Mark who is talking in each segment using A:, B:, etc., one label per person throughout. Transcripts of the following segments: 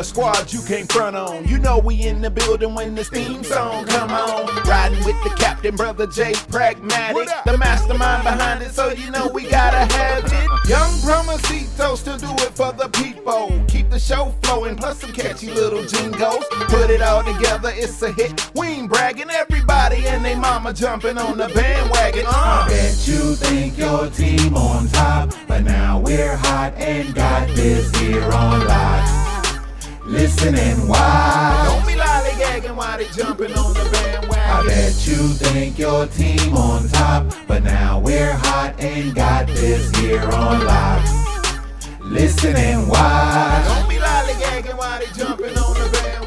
A: a squad you can't front on. You know we in the building when this theme song come on. Riding with the captain, brother Jay Pragmatic, the mastermind behind it, so you know we gotta have it. Young Promosito still do it for the people. Keep the show flowing, plus some catchy little jingles. Put it all together, it's a hit. We ain't bragging, everybody and they mama jumping on the bandwagon.
B: I
A: Uh.
B: bet you think your team on top, but now we're hot and got this here on lock. Listen and why?
A: Don't be lollygagging while they jumping on the bandwagon.
B: I bet you think your team on top, but now we're hot and got this here on lock. Listen and why?
A: Don't be lollygagging while they jumping on.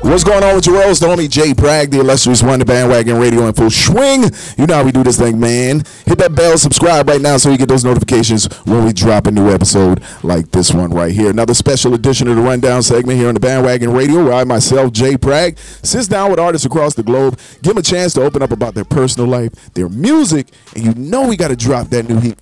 C: What's going on with your world? The homie Jay Bragg, the illustrious one, the bandwagon radio in full swing. You know how we do this thing, man. Hit that bell, subscribe right now so you get those notifications when we drop a new episode like this one right here. Another special edition of the Rundown segment here on the bandwagon radio where I myself, Jay Bragg, sits down with artists across the globe, give them a chance to open up about their personal life, their music, and you know we got to drop that new heat.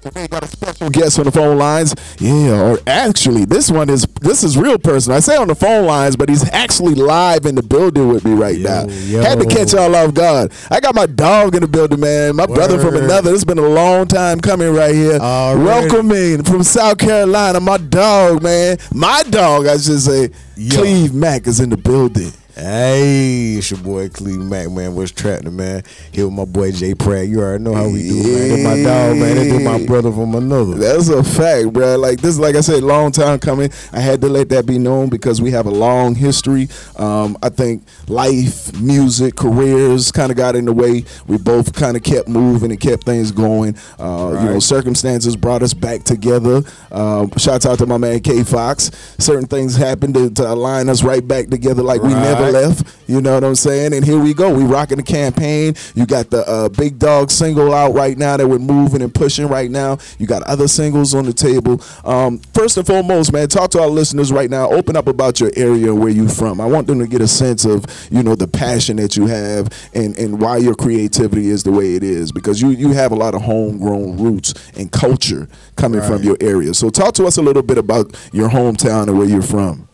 C: Today got a special guest on the phone lines. Yeah, or actually, this one is this is real person. I say on the phone lines, but he's actually live in the building with me right now.
D: yo.
C: Had to catch y'all off guard. I got my dog in the building, man. My brother from another. It's been a long time coming right here.
D: Already.
C: Welcoming from South Carolina, my dog, man. My dog, I should say.
D: Yo.
C: Cleve Mack is in the building.
D: Hey, it's your boy Cleve Mack, man. What's trapper, man? Here with my boy Jay Pratt. You already know how we do, man. That's my dog, man. Is my brother from another.
C: That's a fact, bro. Like this, like I said, long time coming. I had to let that be known because we have a long history. Um, I think life, music, careers kind of got in the way. We both kind of kept moving and kept things going. Uh, You know, circumstances brought us back together. Um, shouts out to my man K Fox. Certain things happened to, to align us right back together, like we never
D: Right.
C: left. You know what I'm saying? And here we go. We rocking the campaign. You got the uh, Big Dog single out right now that we're moving and pushing right now. You got other singles on the table. Um, first and foremost, man, talk to our listeners right now. Open up about your area where you from. I want them to get a sense of you know the passion that you have and and why your creativity is the way it is because you you have a lot of homegrown roots and culture coming from your area. So talk to us a little bit about your hometown and where you're from.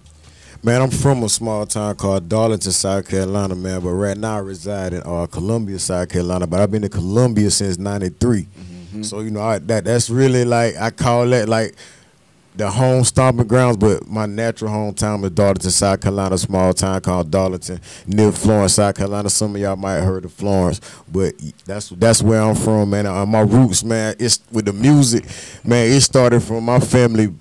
D: Man, I'm from a small town called Darlington, South Carolina, man. But right now I reside in uh, Columbia, South Carolina. But I've been in Columbia since '93. So you know I, that that's really like I call that like the home stomping grounds. But my natural hometown is Darlington, South Carolina, small town called Darlington, near Florence, South Carolina. Some of y'all might have heard of Florence, but that's that's where I'm from, man. Uh, my roots, man. It's with the music, man. It started from my family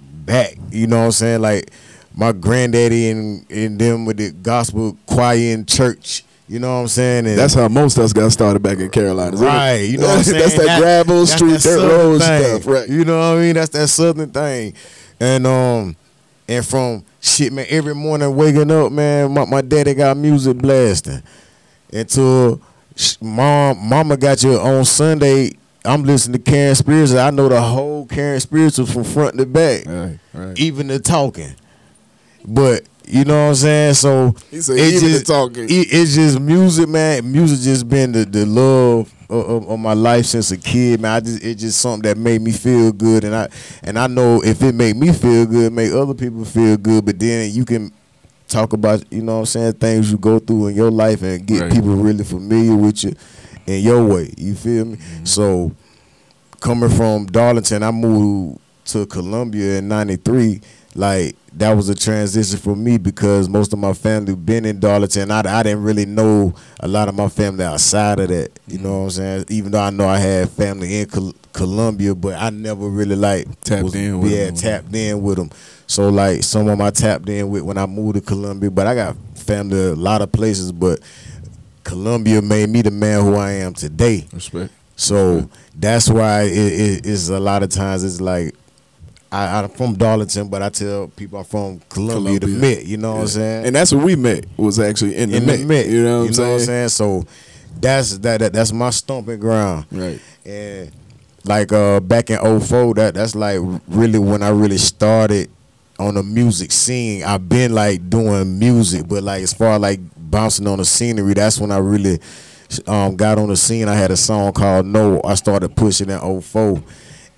D: back. You know what I'm saying? Like my granddaddy and, and them with the gospel choir in church. You know what I'm saying? And
C: That's how most of us got started back in Carolina.
D: right. You know what I'm saying?
C: that's that, gravel
D: that's
C: street,
D: that
C: dirt road stuff, right?
D: You know what I mean? That's that southern thing. And um and from shit, man, every morning waking up, man, my, my daddy got music blasting. Until mom mama got you on Sunday. I'm listening to Karen Spears. I know the whole Karen Spears from front to back.
C: Right, right.
D: Even the talking. But you know what I'm saying? So
C: He said even talking.
D: It, it's just music, man. Music just been the, the love of, of, of my life since a kid, man. I just it's just something that made me feel good, and I and I know if it make me feel good, make other people feel good. But then you can talk about you know what I'm saying things you go through in your life and get
C: Right.
D: people really familiar with you in your way. You feel me? Mm-hmm. So coming from Darlington, I moved to Columbia in '93. Like that was a transition for me because most of my family been in Darlington. I, I didn't really know a lot of my family outside of that. You know what I'm saying? Even though I know I had family in Col- Columbia, but I never really like
C: Tapped in with
D: yeah,
C: them.
D: tapped in with them. So like some of my tapped in with when I moved to Columbia, but I got family a lot of places, but Columbia made me the man who I am today.
C: Respect.
D: So that's why it, it, it's a lot of times it's like I, I'm from Darlington, but I tell people I'm from Columbia, the
C: Columbia.
D: Met. You know what I'm saying?
C: And that's where we met. Was actually in the,
D: in
C: Met,
D: the Met.
C: You know what I'm saying?
D: So that's that, that that's my stomping ground.
C: Right.
D: And like uh back in 04, that that's like really when I really started on the music scene. I've been like doing music, but like as far like bouncing on the scenery, that's when I really um got on the scene. I had a song called No. I started pushing in 04.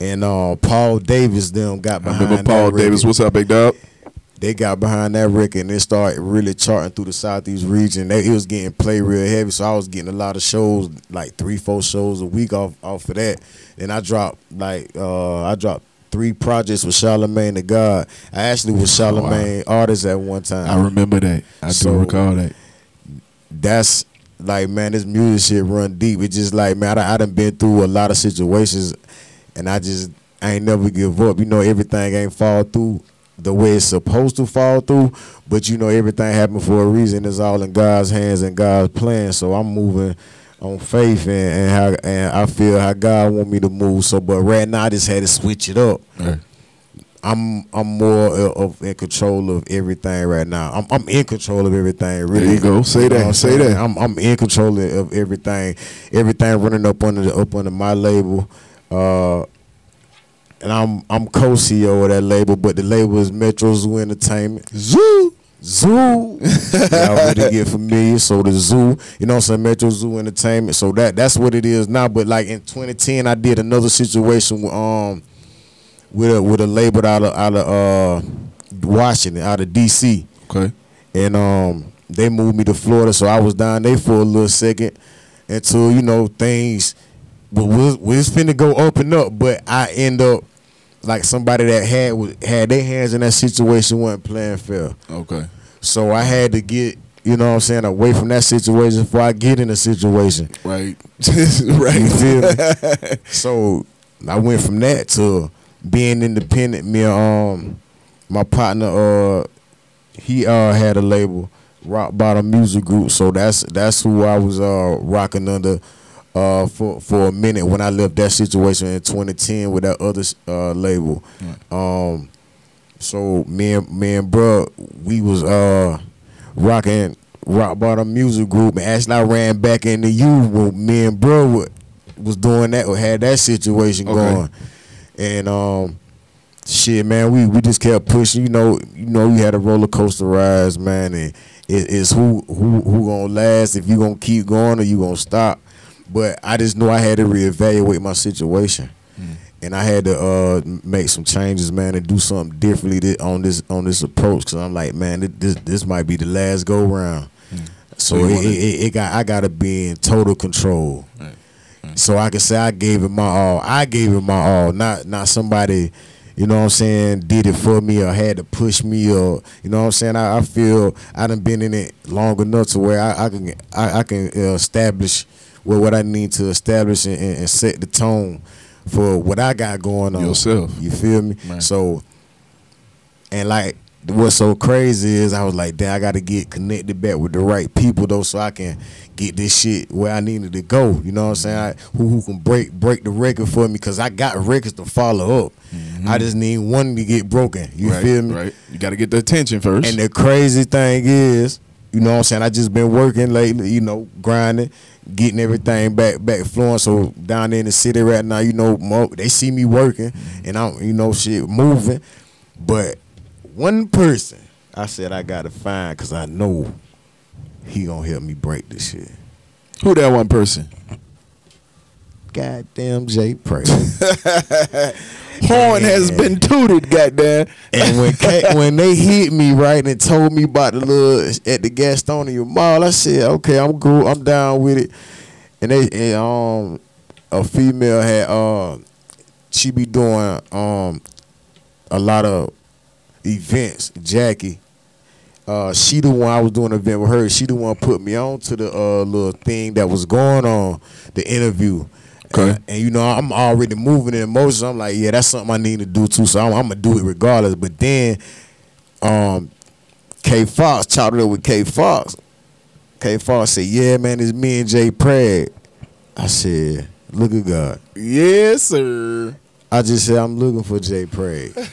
D: And uh, Paul Davis them got
C: I
D: behind
C: remember Paul Davis. What's up, big dog?
D: they got behind that record and they started really charting through the southeast region. They, it was getting play real heavy, so I was getting a lot of shows, like three, four shows a week off off of that. And I dropped like uh, I dropped three projects with Charlamagne the God. I actually was Charlamagne artist at one time.
C: I remember that. I
D: So-
C: do recall that.
D: that's like man, this music shit run deep. It's just like man, I, I done been through a lot of situations, and I just I ain't never give up. You know, everything ain't fall through the way it's supposed to fall through, but you know everything happened for a reason. It's all in God's hands and God's plan. So I'm moving on faith and, and how and I feel how God want me to move. So, but right now I just had to switch it up.
C: Right.
D: I'm I'm more of, in control of everything right now. I'm I'm in control of everything. Really,
C: There you go. Say that.
D: what I'm
C: Say that.
D: I'm I'm in control of everything. Everything running up under the, up under my label. Uh, and I'm I'm co-CEO of that label, but the label is Metro Zoo Entertainment. Zoo. Zoo, y'all already get familiar. So the zoo, you know, what I'm saying Metro Zoo Entertainment. So that that's what it is now. But like in 2010, I did another situation with um with a with a label out of out of uh Washington, out of DC,
C: Okay.
D: and um they moved me to Florida, so I was down there for a little second until you know things but we was finna go up and up, but I end up like somebody that had had their hands in that situation wasn't playing fair.
C: Okay.
D: So I had to get, you know what I'm saying, away from that situation before I get in a situation.
C: Right.
D: You
C: right.
D: feel me? so I went from that to being independent. Me and um my partner uh he uh had a label, Rock Bottom Music Group. So that's that's who I was uh rocking under uh for for a minute when I left that situation in 2010 with that other uh label. Um so me and me and bro, we was uh rocking rock bottom music group, and actually I ran back into you when me and bro wa- was doing that, or had that situation
C: Okay.
D: going, and um, shit, man, we we just kept pushing. You know, you know, we had a roller coaster rise, man, and it, it's who who who gonna last if you gonna keep going or you gonna stop. But I just knew I had to reevaluate my situation and I had to uh, make some changes, man, and do something differently on this on this approach. Cause I'm like, man, thi- this this might be the last go round. So
C: So
D: it,
C: wanna-
D: it, it, got I gotta be in total control. So I can say I gave it my all. I gave it my all, not not somebody, you know what I'm saying, did it for me or had to push me or you know what I'm saying. I, I feel I done been in it long enough to where I, I can I, I can uh, establish what what I need to establish and, and, set the tone for what I got going on.
C: Yourself.
D: You feel me?
C: Right.
D: So and like what's so crazy is I was like, damn, I got to get connected back with the right people though, so I can get this shit where I needed to go. You know what I'm saying? Mm-hmm. I, who who can break break the record for me? Cause I got records to follow up. Mm-hmm. I just need one to get broken. You
C: right.
D: feel me?
C: Right. You got to get the attention first.
D: And the crazy thing is, you know what I'm saying? I just been working lately, you know, grinding, getting everything back back flowing. So down there in the city right now, you know, they see me working and I'm, you know, shit moving. But one person I said I gotta find because I know he gonna help me break this shit.
C: Who that one person?
D: Goddamn Jay Pray.
C: Horn has been tooted, goddamn.
D: And when when they hit me right and told me about the little at the Gastonia Mall, I said, okay, I'm cool, I'm down with it. And they and, um a female had uh she be doing um a lot of events, Jackie. Uh, she the one I was doing an event with her. She the one put me on to the uh, little thing that was going on, the interview.
C: Okay.
D: And, and, you know, I'm already moving in emotions. I'm like, yeah, that's something I need to do too. So I'm, I'm gonna do it regardless. But then, um, K Fox chopped it up with K Fox. K Fox said, "Yeah, man, it's me and Jay Pratt." I said, "Look at God."
C: Yes, sir.
D: I just said I'm looking for Jay Prague.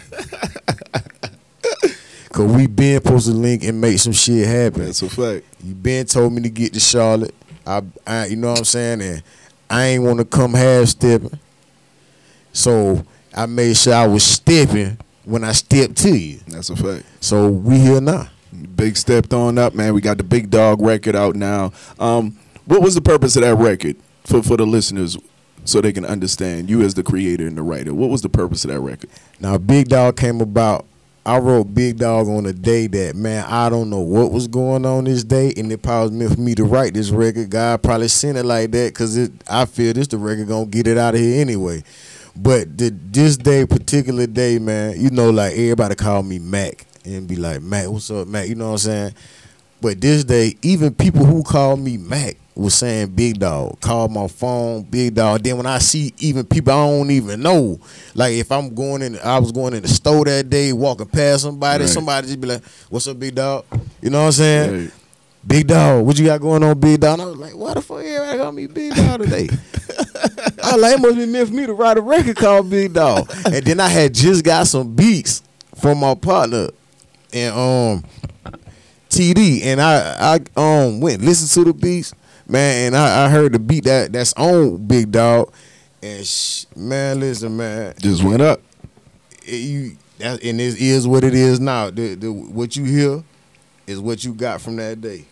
D: Cause we been supposed to link and make some shit happen.
C: That's a fact.
D: You been told me to get to Charlotte. I, I you know what I'm saying, and I ain't want to come half stepping. So I made sure I was stepping when I stepped to you.
C: That's a fact.
D: So we here now.
C: Big stepped on up, man. We got the Big Dog record out now. Um, what was the purpose of that record for for the listeners, so they can understand you as the creator and the writer? What was the purpose of that record?
D: Now Big Dog came about. I wrote Big Dog on a day that man I don't know what was going on this day, and it probably meant for me to write this record. God probably sent it like that because it. I feel this the record gonna get it out of here anyway. But the, this day, particular day, man, you know, like everybody call me Mac and be like, Mac, what's up, Mac? You know what I'm saying? But this day, even people who call me Mac was saying Big Dog. Call my phone, Big Dog. Then when I see even people I don't even know, like if I'm going in, I was going in the store that day, walking past somebody,
C: Right.
D: somebody just be like, "What's up, Big Dog?" You know what I'm saying?
C: Right.
D: Big Dog, what you got going on, Big Dog? And I was like, why the fuck everybody got me Big Dog today? I was like, it must be meant for me to write a record called Big Dog. And then I had just got some beats from my partner and um TD, and I I um went and listened to the beats, man, and I, I heard the beat that that's on Big Dog, and sh- man, listen, man,
C: Just went up.
D: it, you that and it is what it is now. The, the what you hear is what you got from that day.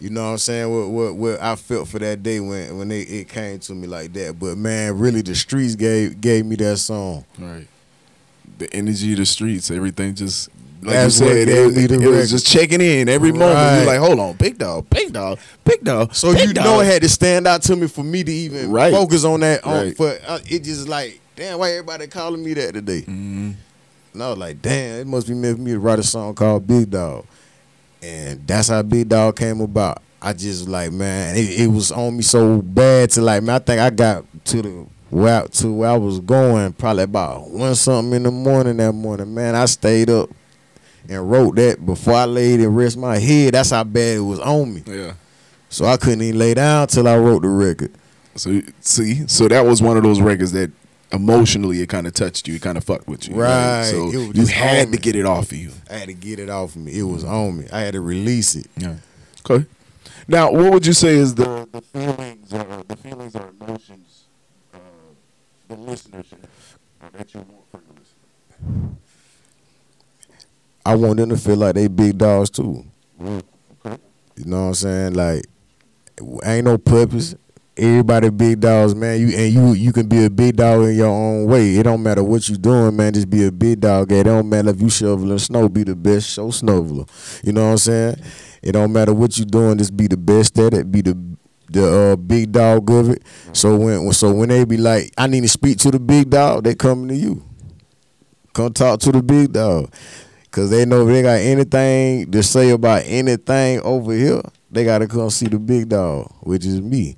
D: You know what I'm saying? What, what what I felt for that day when when it, it came to me like that. But man, really, the streets gave gave me that song.
C: Right. The energy of the streets, everything just like
D: That's
C: you said,
D: gave
C: it, it was just checking in every moment.
D: Right.
C: You're like, hold on, big dog, big dog, big dog.
D: So
C: big
D: you
C: dog.
D: know it had to stand out to me for me to even
C: Right.
D: focus on that. On,
C: Right.
D: For uh, it just like, damn, why everybody calling me that today?
C: Mm-hmm.
D: And I was like, damn, it must be meant for me to write a song called Big Dog. And that's how Big Dog came about. I just like, man, it, it was on me so bad to like, man, I think I got to the where to where I was going probably about one something in the morning that morning. Man, I stayed up and wrote that before I laid and rest my head. That's how bad it was on me.
C: Yeah.
D: So I couldn't even lay down till I wrote the record.
C: So see, so that was one of those records that emotionally it kind of touched you, it kind of fucked with you.
D: Right.
C: So
D: It was
C: you had to get it off of you.
D: I had to get it off of me. It was on me. I had to release it.
C: Yeah. Okay. Now, what would you say is the the feelings or the feelings or emotions uh, the listeners that you want from the listener?
D: I want them to feel like they big dogs too. You know what I'm saying? Like, ain't no purpose. Everybody big dogs, man. You and you you can be a big dog in your own way. It don't matter what you doing, man. Just be a big dog. It don't matter if you shoveling snow. Be the best show snoveler. You know what I'm saying? It don't matter what you doing. Just be the best at it. Be the the uh, big dog of it. So when so when they be like, I need to speak to the big dog, they coming to you. Come talk to the big dog. Cause they know they got anything to say about anything over here, they gotta come see the big dog, which is me.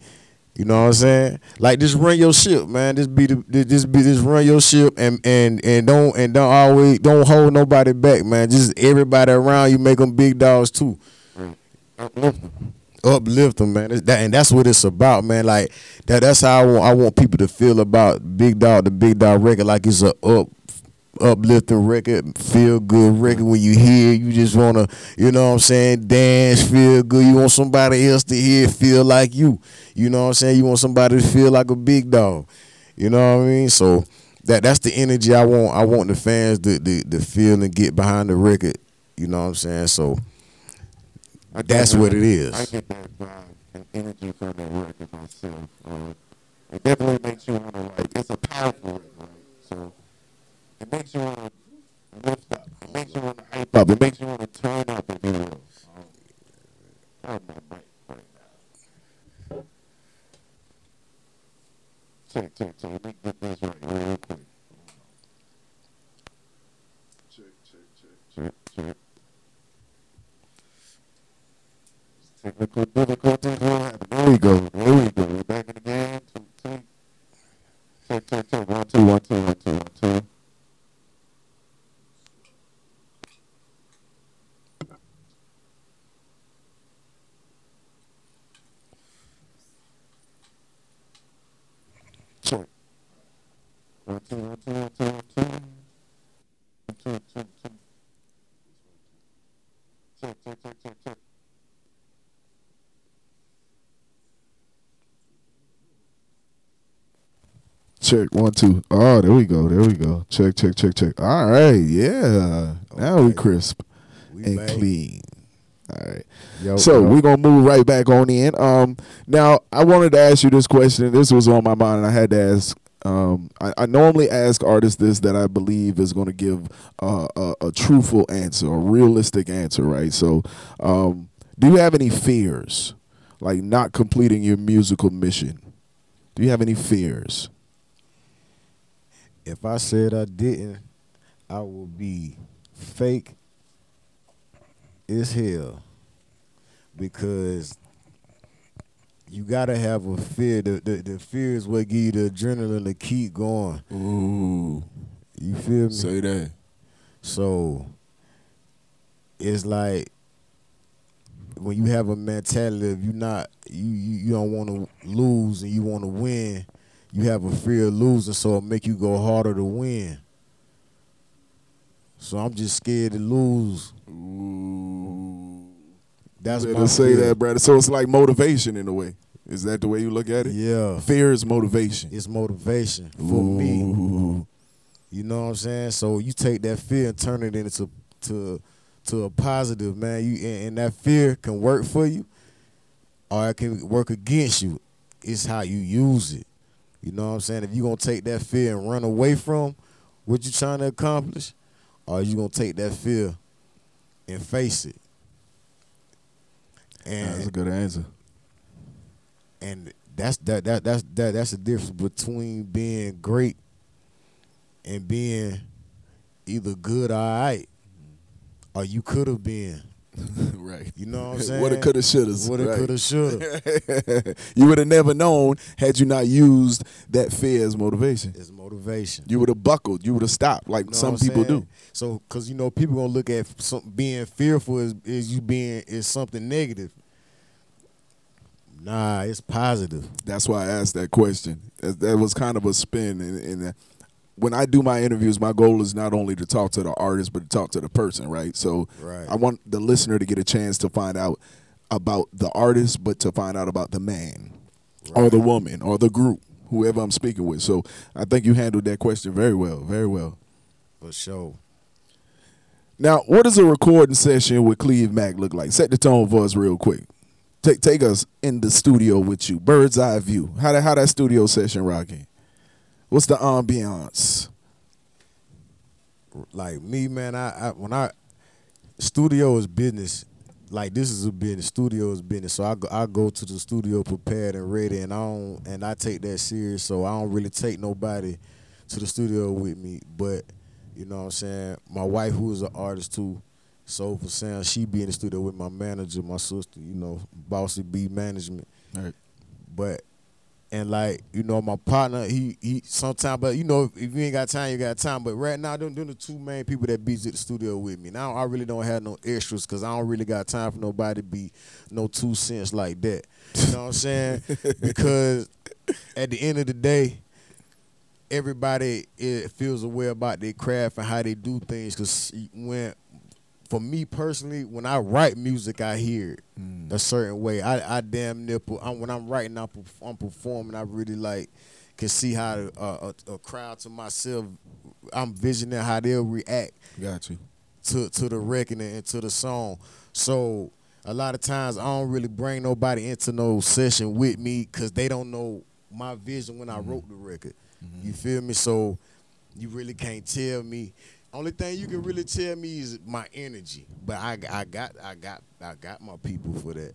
D: You know what I'm saying? Like just run your ship, man. Just be the just be just run your ship and and and don't and don't always don't hold nobody back, man. Just everybody around you make them big dogs too. Uplift them, man. That, and that's what it's about, man. Like that. That's how I want. I want people to feel about Big Dog, the Big Dog record. Like it's a up, uplifting record, feel good record. When you hear, you just wanna, you know what I'm saying, dance, feel good. You want somebody else to hear, feel like you. You know what I'm saying. You want somebody to feel like a big dog. You know what I mean? So that that's the energy I want. I want the fans to to, feel and get behind the record. You know what I'm saying? So that's what it is.
C: I get that vibe and energy from that record myself. Uh, it definitely makes you want to like. It's a powerful record, right? So it makes you want to lift up. It makes you want to hype up. It makes you want to turn up, you will. Um, turn my mic right now. Check, check, check. Let me get this right real quick. Check, check, check, check, check. Technical difficulties will happen. There we go. There we go. We're back in the game. Two, two. Check, check, check. One, two, one, two, one, two, one, two. Check. One, two, Check one two. Oh, there we go. There we go. Check check check check. All right, yeah. Now we crisp
D: We
C: and clean. All right.
D: Yo,
C: So
D: yo.
C: we're gonna move right back on in. Um, now I wanted to ask you this question. This was on my mind, and I had to ask. Um, I, I normally ask artists this that I believe is going to give uh, a, a truthful answer, a realistic answer, right? So, um, do you have any fears, like not completing your musical mission? Do you have any fears?
D: If I said I didn't, I would be fake as hell. Because you gotta have a fear. The, the the fear is what give you the adrenaline to keep going.
C: Ooh,
D: You feel me?
C: say that.
D: So it's like when you have a mentality of you not you you, you don't want to lose and you want to win, you have a fear of losing, so it make you go harder to win. So I'm just scared to lose.
C: Ooh,
D: That's
C: better
D: my
C: say
D: fear.
C: that, brother. So it's like motivation in a way. Is that the way you look at it?
D: Yeah,
C: Fear is motivation.
D: it's motivation for me. You know what I'm saying? So you take that fear and turn it into to to a positive, man. You and, and that fear can work for you, or it can work against you. It's how you use it. You know what I'm saying? If you're gonna take that fear and run away from what you're trying to accomplish, or you gonna take that fear and face it.
C: That's a good answer.
D: and that's that that that's that that's the difference between being great and being either good or alright, or you could have been.
C: right.
D: You know what I'm saying?
C: Woulda, coulda, shoulda.
D: Woulda,
C: right.
D: coulda, shoulda.
C: you would have never known had you not used that fear as motivation.
D: It's motivation.
C: You would have buckled. You would have stopped, like
D: You know
C: some people
D: saying?
C: do.
D: So, cause you know, people gonna look at some, being fearful as is you being is something negative. Nah, it's positive.
C: That's why I asked that question. That, that was kind of a spin. And, when I do my interviews, my goal is not only to talk to the artist, but to talk to the person, right? So
D: Right.
C: I want the listener to get a chance to find out about the artist, but to find out about the man or the woman or the group, whoever I'm speaking with. So I think you handled that question very well, very well.
D: For sure.
C: Now, what does a recording session with Cleve Mack look like? Set the tone for us real quick. Take take us in the studio with you. Bird's eye view. How that how that studio session rocking? What's the ambiance?
D: like me, man, I, I when I studio is business. Like this is a business. Studio is business. So I go, I go to the studio prepared and ready, and I don't and I take that serious. So I don't really take nobody to the studio with me. But you know what I'm saying. My wife, who is an artist too, so for sound, she be in the studio with my manager, my sister. You know, Bossy B Management.
C: Right.
D: But and like you know, my partner, he he sometimes, but you know, if, you ain't got time, you got time. But right now, them, them the two main people that be at the studio with me. Now I really don't have no extras because I don't really got time for nobody to be no two cents like that. You know what I'm saying? because at the end of the day, everybody it feels aware about their craft and how they do things. Because when for me personally, when I write music, I hear it a certain way. I, I damn nipple. I'm, when I'm writing, I'm, I'm performing. I really like can see how uh, a, a crowd to myself. I'm visioning how they'll react
C: Got you.
D: to to the record and to the song. So a lot of times I don't really bring nobody into no session with me because they don't know my vision when I wrote the record. You feel me? So you really can't tell me. Only thing you can really tell me is my energy. But I, I got I got I got my people for that.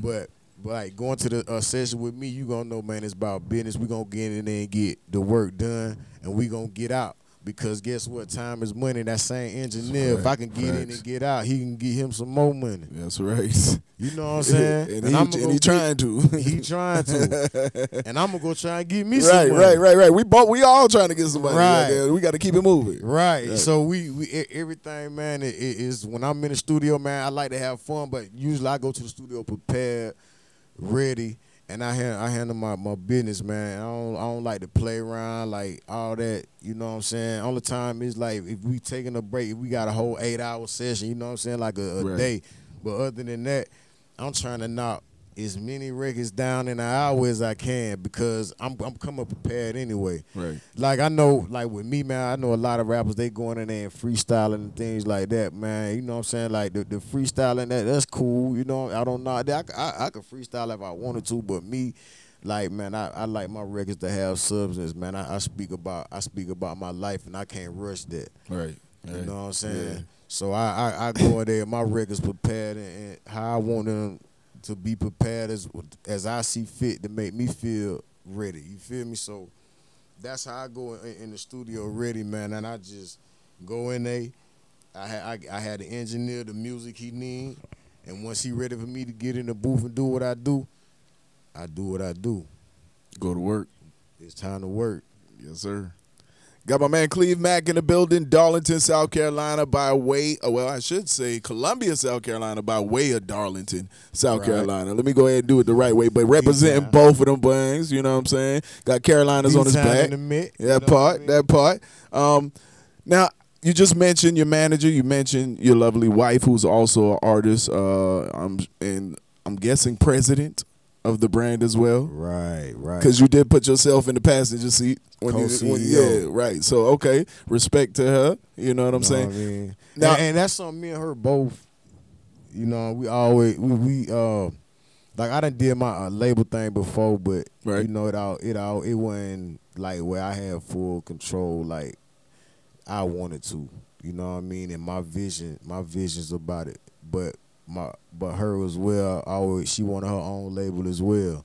D: But but like going to the uh, session with me, you gonna know, man, it's about business. We gonna get in there and get the work done, and we gonna get out. Because guess what? Time is money. That same engineer, if I can get in and get out, he can get him some more money.
C: That's right.
D: You know what I'm saying?
C: and, he,
D: I'ma
C: and he trying to.
D: He trying to, and I'm gonna go try and get me some
C: right,
D: money.
C: right, right, right. We both we all trying to get somebody.
D: Right.
C: Right. We got to keep it moving.
D: Right.
C: Right.
D: So we, we everything, man, it, it is when I'm in the studio, man. I like to have fun, but usually I go to the studio prepared, ready, and I handle, I handle my, my business, man. I don't I don't like to play around like all that. You know what I'm saying? Only time is like if we taking a break, if we got a whole eight hour session. You know what I'm saying? Like a, a
C: Right.
D: day. But other than that, I'm trying to knock as many records down in an hour as I can because I'm I'm coming prepared anyway.
C: Right.
D: Like I know, like with me, man, I know a lot of rappers they going in there and freestyling and things like that, man. You know what I'm saying? Like the, the freestyling that that's cool. You know, I don't know. I, I, I, could freestyle if I wanted to, but me, like man, I, I like my records to have substance, man. I, I speak about I speak about my life and I can't rush that.
C: Right.
D: You know what I'm saying?
C: Yeah.
D: So I, I, I go in there, my records prepared and, and how I want them to be prepared as as I see fit to make me feel ready. You feel me? So that's how I go in, in the studio ready, man. And I just go in there. I had I, I had to engineer the music he need, and once he ready for me to get in the booth and do what I do, I do what I do.
C: Go to work.
D: It's time to work.
C: Yes, sir. Got my man Cleve Mack in the building, Darlington, South Carolina, by way, well, I should say Columbia, South Carolina, by way of Darlington, South
D: Right.
C: Carolina. Let me go ahead and do it the right way, but representing both of them bangs, you know what I'm saying? Got Carolinas on his back.
D: in the mix, you
C: that
D: what I
C: part,
D: mean?
C: that part. Um, now, you just mentioned your manager. You mentioned your lovely wife, who's also an artist. Uh, I'm and I'm guessing president of the brand as well.
D: Right, right.
C: Because you did put yourself in the passenger seat when you, when, yeah, right. So okay, respect to her. You know what I'm
D: know
C: saying?
D: what I mean?
C: Now-
D: and, and that's something me and her both. You know, we always we, we uh like I done did my uh, label thing before, but
C: Right.
D: you know it all it all it wasn't like where I had full control like I wanted to. You know what I mean? And my vision, my visions about it, but my but her as well. Always she wanted her own label as well.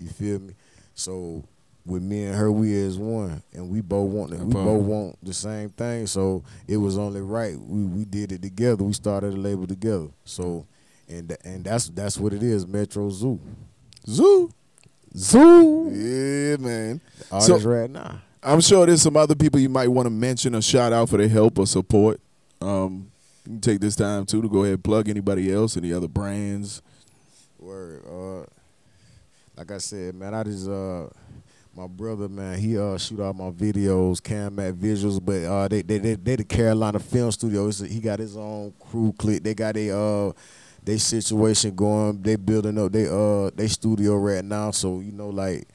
D: You feel me? So with me and her, we is one, and we both want
C: That
D: we both want the same thing. So it was only right we we did it together. We started a label together. So and and that's that's what it is. Metro Zoo,
C: Zoo.
D: Zoo,
C: Yeah, man.
D: artist
C: So-
D: right now.
C: I'm sure there's some other people you might want to mention or shout out for their help or support. Um, you can take this time too to go ahead and plug anybody else, any other brands.
D: Word. Uh, like I said, man, I just uh, my brother, man, he uh shoot all my videos, Cam at Visuals, but uh, they they they, they the Carolina Film Studio. A, he got his own crew click. They got a uh, they situation going. They building up they uh they studio right now. So you know, like,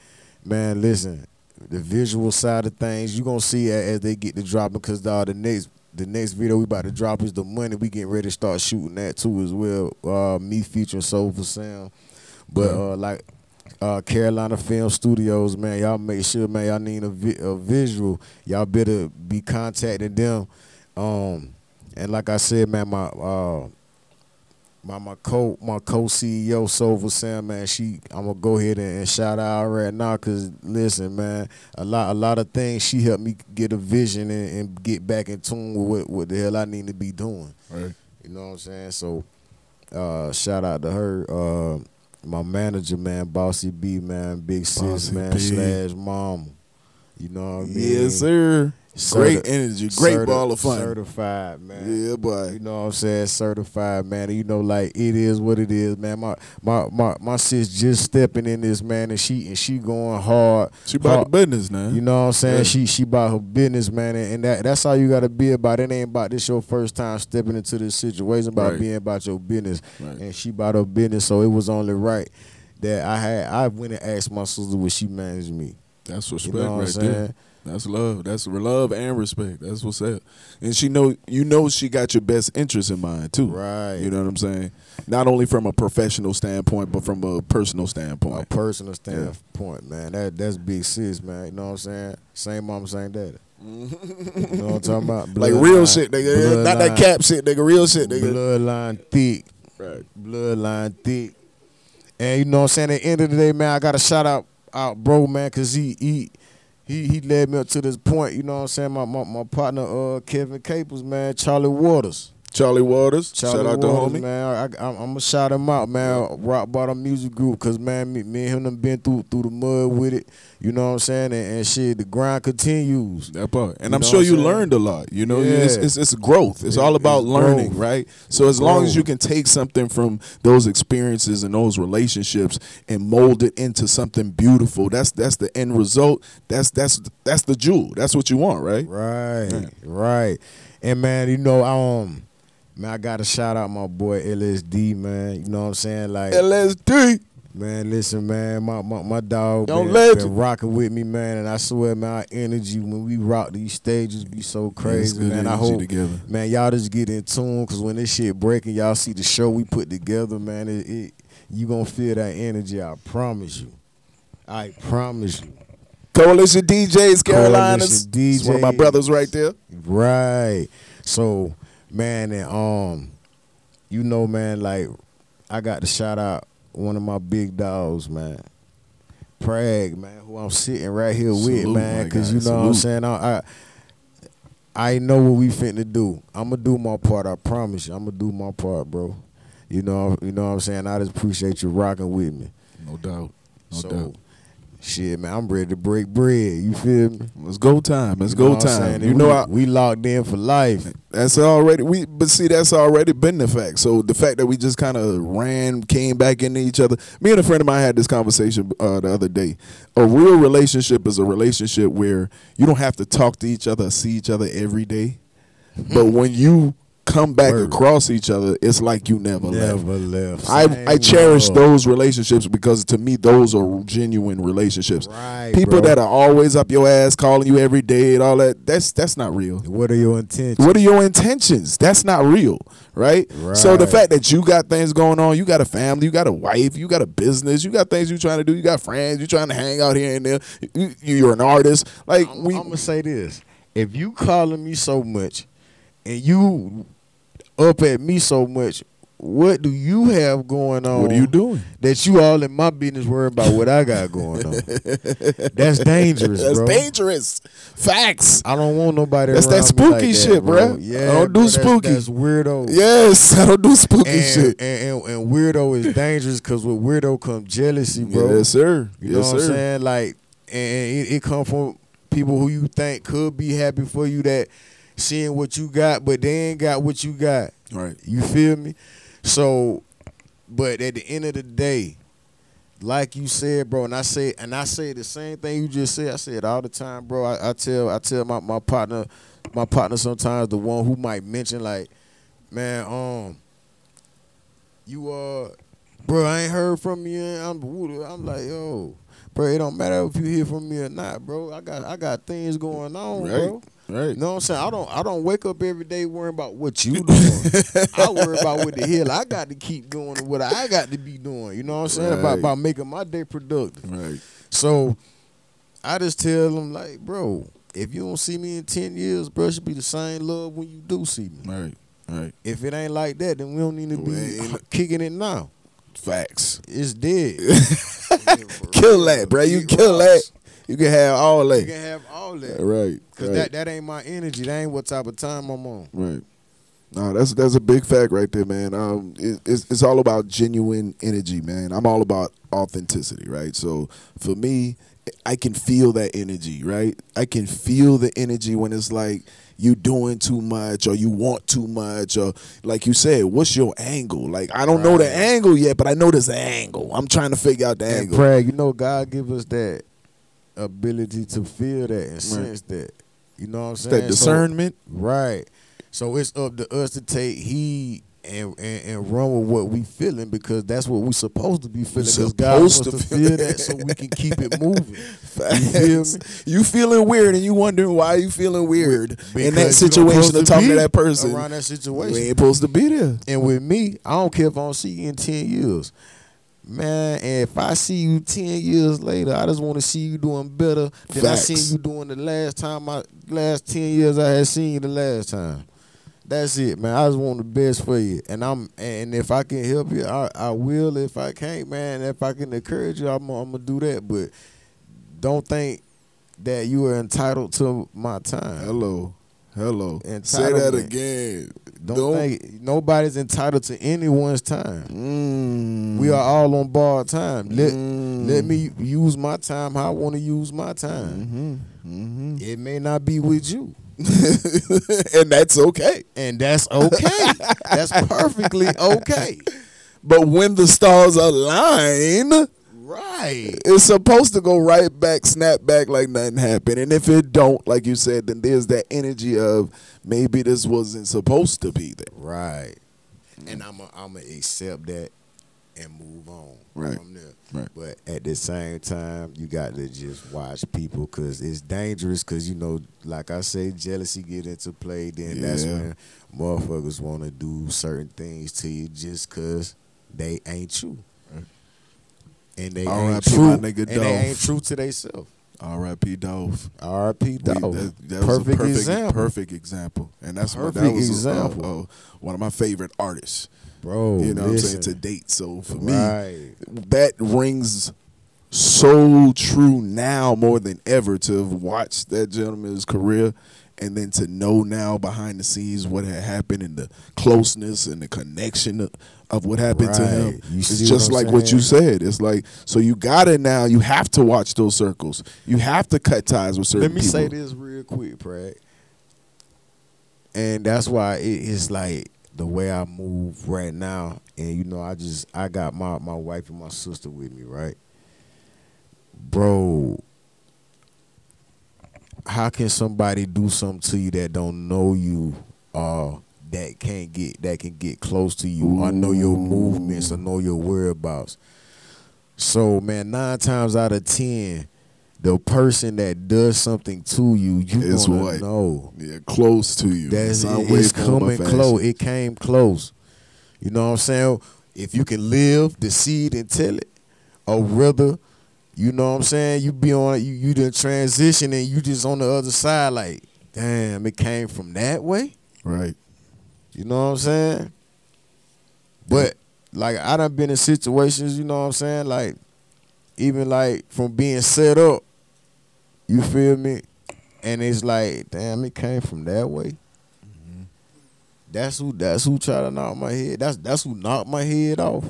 D: man, listen, the visual side of things you gonna see a- as they get to dropping because uh, the next. The next video we about to drop is the money. We getting ready to start shooting that too as well. Uh, me featuring Soulful Sound. But uh, like uh, Carolina Film Studios, man, y'all make sure, man, y'all need a, vi- a visual. Y'all better be contacting them. Um, and like I said, man, my uh, my my co my co CEO Soulful Sam, man, she I'm gonna go ahead and, and shout out right now, cause listen, man, a lot a lot of things she helped me get a vision and, and get back in tune with what, what the hell I need to be doing.
C: Right.
D: You know what I'm saying? So, uh, shout out to her. Uh, my manager, man, Bossy B, man, Big Sis,
C: Bossy
D: man,
C: B.
D: slash mom. You know what I mean?
C: Yes, sir.
D: Certi-
C: Great energy, great
D: certi-
C: ball of fun.
D: Certified, man.
C: Yeah, boy.
D: You know what I'm saying? Certified, man. You know, like it is what it is, man. My my my my sis just stepping in this, man, and she and she going hard.
C: She about the business man.
D: You know what I'm saying?
C: Yeah.
D: She she about her business, man, and, and that that's how you gotta be about it. Ain't about this your first time stepping into this situation, about
C: Right.
D: being about your business.
C: Right.
D: And she about her business, so it was only right that I had I went and asked my sister would she manage me.
C: That's
D: You know what I'm
C: right
D: saying?
C: there. That's love. That's love and respect. That's what's up. And she know you know she got your best interest in mind too.
D: Right.
C: You know what I'm saying? Not only from a professional standpoint, but from a personal standpoint.
D: A personal standpoint, man. That that's big sis, man. You know what I'm saying? Same mom, same daddy. Mm-hmm. you know what I'm talking about?
C: Like real
D: Bloodline-
C: shit, nigga. Not that cap shit, nigga. Real shit, nigga.
D: Bloodline thick.
C: Right.
D: bloodline thick. And you know what I'm saying? At the end of the day, man, I gotta shout out out bro, man, cause he he he he led me up to this point, you know what I'm saying? My my, my partner uh Kevin Capers, man, Charlie Waters.
C: Charlie Waters.
D: Charlie
C: Shout out to
D: Waters,
C: homie.
D: man. I, I'm gonna shout him out, man. Rock Bottom Music Group, cause man, me, me and him done been through through the mud with it. You know what I'm saying? And, and shit, the grind continues.
C: That part, and
D: You
C: I'm sure you
D: saying?
C: learned a lot. You know,
D: Yeah.
C: it's, it's it's growth. It's
D: It-
C: all about
D: it's
C: learning,
D: growth.
C: right? So as long as you can take something from those experiences and those relationships and mold it into something beautiful, that's that's the end result. That's that's that's the jewel. That's what you want, right?
D: Right,
C: Yeah.
D: right. And man, you know, um, man, I gotta shout out my boy LSD, man. You know what I'm saying? Like,
C: LSD.
D: man, listen, man, my my, my dog
C: Young
D: been, been rocking with me, man, and I swear, man, our energy when we rock these stages be so crazy, man. I hope,
C: together.
D: man, y'all just get in tune, cause when this shit breaking, y'all see the show we put together, man. It, it you gonna feel that energy. I promise you. I promise you.
C: Coalition DJs, Carolinas.
D: Coalition
C: It's one of my brothers right there.
D: Right. So, man, and um, you know, man, like I got to shout out one of my big dogs, man. Prag, man, who I'm sitting right here with, man, because you know what I'm saying. I, I I know what we finna do. I'm gonna do my part. I promise you. I'm gonna do my part, bro. You know, you know what I'm saying. I just appreciate you rocking with me.
C: No doubt. No
D: so,
C: doubt.
D: Shit, man, I'm ready to break bread. You feel me?
C: Let's go time. Let's
D: You
C: go
D: know what
C: time. You
D: And
C: know,
D: we,
C: I,
D: we locked in for life.
C: That's already we, but see, that's already been the fact. So the fact that we just kind of ran, came back into each other. Me and a friend of mine had this conversation uh, the other day. A real relationship is a relationship where you don't have to talk to each other, see each other every day, but when you come back
D: Word.
C: across each other, it's like you never, left.
D: Never left.
C: I, I cherish
D: love.
C: those relationships because to me those are genuine relationships.
D: Right,
C: People
D: bro.
C: that are always up your ass, calling you every day and all that, that's that's not real.
D: What are your intentions?
C: What are your intentions? That's not real, right? right? So the fact that you got things going on, you got a family, you got a wife, you got a business, you got things you're trying to do, you got friends, you're trying to hang out here and there. You, you're an artist, like
D: I'm,
C: we.
D: I'm gonna say this: if you calling me so much, and you up at me so much, what do you have going on?
C: what are you doing?
D: That you all in my business worrying about what I got going on? That's dangerous,
C: That's
D: bro.
C: dangerous. Facts.
D: I don't want nobody.
C: That's that
D: me like
C: spooky
D: that,
C: shit,
D: bro.
C: bruh.
D: Yeah,
C: I don't do
D: bro,
C: spooky.
D: That's, weirdo.
C: Yes, I don't do spooky
D: And,
C: shit.
D: and, and, and weirdo is dangerous because with weirdo comes jealousy, bro.
C: Yes, sir.
D: You know
C: yes,
D: what I'm
C: sir.
D: saying? Like, and it, it come from people who you think could be happy for you that seeing what you got, but they ain't got what you got.
C: Right.
D: You feel me? So, but at the end of the day, like you said, bro, and I say, and I say the same thing you just said. I say it all the time, bro. I, I tell, I tell my, my partner, my partner sometimes the one who might mention like, man, um, you uh, bro, I ain't heard from you. and I'm, I'm like, yo, bro, it don't matter if you hear from me or not, bro. I got, I got things going on,
C: Right.
D: bro.
C: Right.
D: You know what I'm saying? I don't I don't wake up every day worrying about what you doing. I worry about what the hell I got to keep doing and what I got to be doing. You know what I'm saying? About
C: Right.
D: about making my day productive.
C: Right.
D: So I just tell them like, bro, if you don't see me in ten years, bro, it should be the same love when you do see me.
C: Right. Right.
D: If it ain't like that, then we don't need to be kicking it now.
C: Facts.
D: It's dead.
C: Kill that, bro. You kill that. You can have all that.
D: You can have all that.
C: Right.
D: Cause
C: right.
D: that, that ain't my energy. That ain't what type of time I'm on.
C: Right. No, that's that's a big fact right there, man. Um, it, it's it's all about genuine energy, man. I'm all about authenticity, right? So for me, I can feel that energy, right? I can feel the energy when it's like you doing too much or you want too much or like you said, what's your angle? Like I don't know the angle yet, but I know this angle. I'm trying to figure out the
D: And
C: angle.
D: Craig, you know, God give us that ability to feel that and sense that. You know what I'm
C: It's
D: saying?
C: that
D: So-
C: discernment.
D: right. So it's up to us to take heed and, and, and run with what we feeling because that's what we supposed to be feeling. Because God wants
C: supposed
D: to
C: to
D: feel that so we can keep it moving. You feel?
C: You feeling weird and you wondering why you feeling weird in that
D: Because you don't
C: situation of talking
D: be
C: to that person.
D: around that situation.
C: We ain't supposed to be there.
D: And with me, I don't care if I don't see you in 10 years. Man, and if I see you 10 years later, I just want to see you doing better than I seen you doing the last time I last 10 years I had seen you the last time. That's it, man. I just want the best for you. And I'm and if I can help you, I, I will. If I can't, man, if I can encourage you, I'm, I'm gonna do that. But don't think that you are entitled to my time.
C: Hello. Hello. Say that again.
D: Don't,
C: Don't-
D: think nobody's entitled to anyone's time.
C: Mm.
D: We are all on borrowed time. Let
C: Mm.
D: let me use my time how I want to use my time.
C: Mm-hmm.
D: It may not be with you,
C: and that's okay.
D: and that's okay. that's perfectly okay.
C: But when the stars align,
D: Right.
C: it's supposed to go right back, snap back like nothing happened. And if it don't, like you said, then there's that energy of maybe this wasn't supposed to be there.
D: Right. Mm. And I'm gonna accept that and move on
C: Right.
D: from there.
C: Right.
D: But at the same time, you got to just watch people because it's dangerous. Because you know, like I say, jealousy get into play. Then that's when motherfuckers want to do certain things to you just because they ain't you. And they
C: R.I.P.
D: ain't true.
C: my nigga
D: and they
C: Dolph.
D: ain't true to themselves.
C: R.I.P. Dolph.
D: R.I.P.
C: We-
D: Dog.
C: that, that was a
D: perfect,
C: perfect
D: example,
C: Perfect example, and that's what that
D: Perfect
C: was
D: example.
C: Uh, uh, one of my favorite artists.
D: bro.
C: you know what I'm saying to date. So for me, that rings so true now more than ever to have watched that gentleman's career and then to know now behind the scenes what had happened and the closeness and the connection of, what happened to him.
D: You
C: it's just
D: what
C: like what you said. It's like so you gotta now you have to watch those circles. You have to cut ties with certain
D: Let me
C: people.
D: say this real quick, Brad. And that's why it is like the way I move right now. And you know, I just I got my my wife and my sister with me, right? Bro, how can somebody do something to you that don't know you or that can't get that can get close to you or know your movements or know your whereabouts? So man, nine times out of ten, the person that does something to you, you
C: Is
D: gonna
C: what?
D: know.
C: Yeah, close to you.
D: That's it, it's coming close. It came close. You know what I'm saying? If you can live the seed and tell it, or rather, you know what I'm saying, you be on you you done transition and you just on the other side like, damn, it came from that way.
C: Right.
D: You know what I'm saying? But like I done been in situations, you know what I'm saying? Like even like from being set up, you feel me? And it's like, damn, it came from that way. Mm-hmm. That's who that's who tried to knock my head. That's that's who knocked my head off.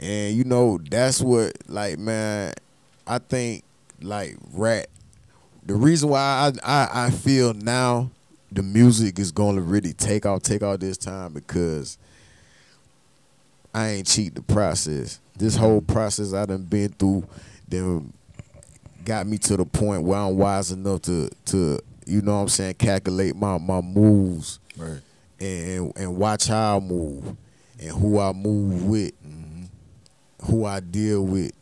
D: And you know, that's what like man, I think like rat the reason why I, I I feel now the music is gonna really take off, take off this time because I ain't cheat the process. This whole process I done been through, then got me to the point where I'm wise enough to to you know what I'm saying calculate my my moves
C: Right.
D: and and watch how I move and who I move with, who I deal with,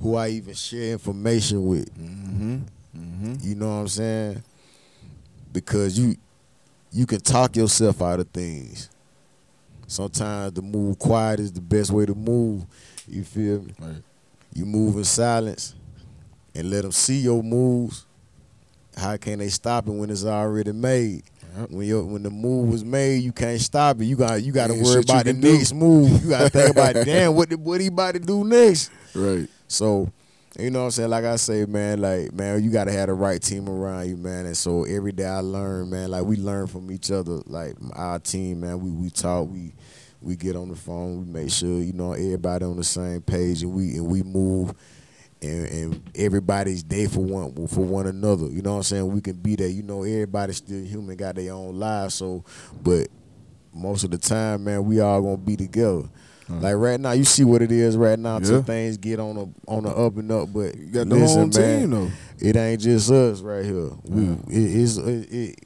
D: who I even share information with.
C: Mm-hmm. Mm-hmm.
D: You know what I'm saying? Because you you can talk yourself out of things. Sometimes the move quiet is the best way to move. You feel me?
C: Right.
D: You move in silence and let them see your moves. How can they stop it when it's already made?
C: Yep.
D: When your when the move was made, you can't stop it. You got you got to worry about the
C: do.
D: next move. You got to think about damn what the, what he about to do next.
C: Right.
D: So, you know what I'm saying? Like I say, man, like, man, you gotta have the right team around you, man. And so every day I learn, man, like we learn from each other. Like our team, man, we we talk, we we get on the phone, we make sure, you know, everybody on the same page and we and we move and, and everybody's there for one for one another. You know what I'm saying? We can be there. You know, everybody's still human, got their own lives. So but most of the time, man, we all gonna be together. Like right now, you see what it is right now. Till
C: Yeah.
D: things get on a on the up and up, but
C: You got the
D: listen,
C: whole
D: man,
C: team though.
D: it ain't just us right here. We, it, it's it, it,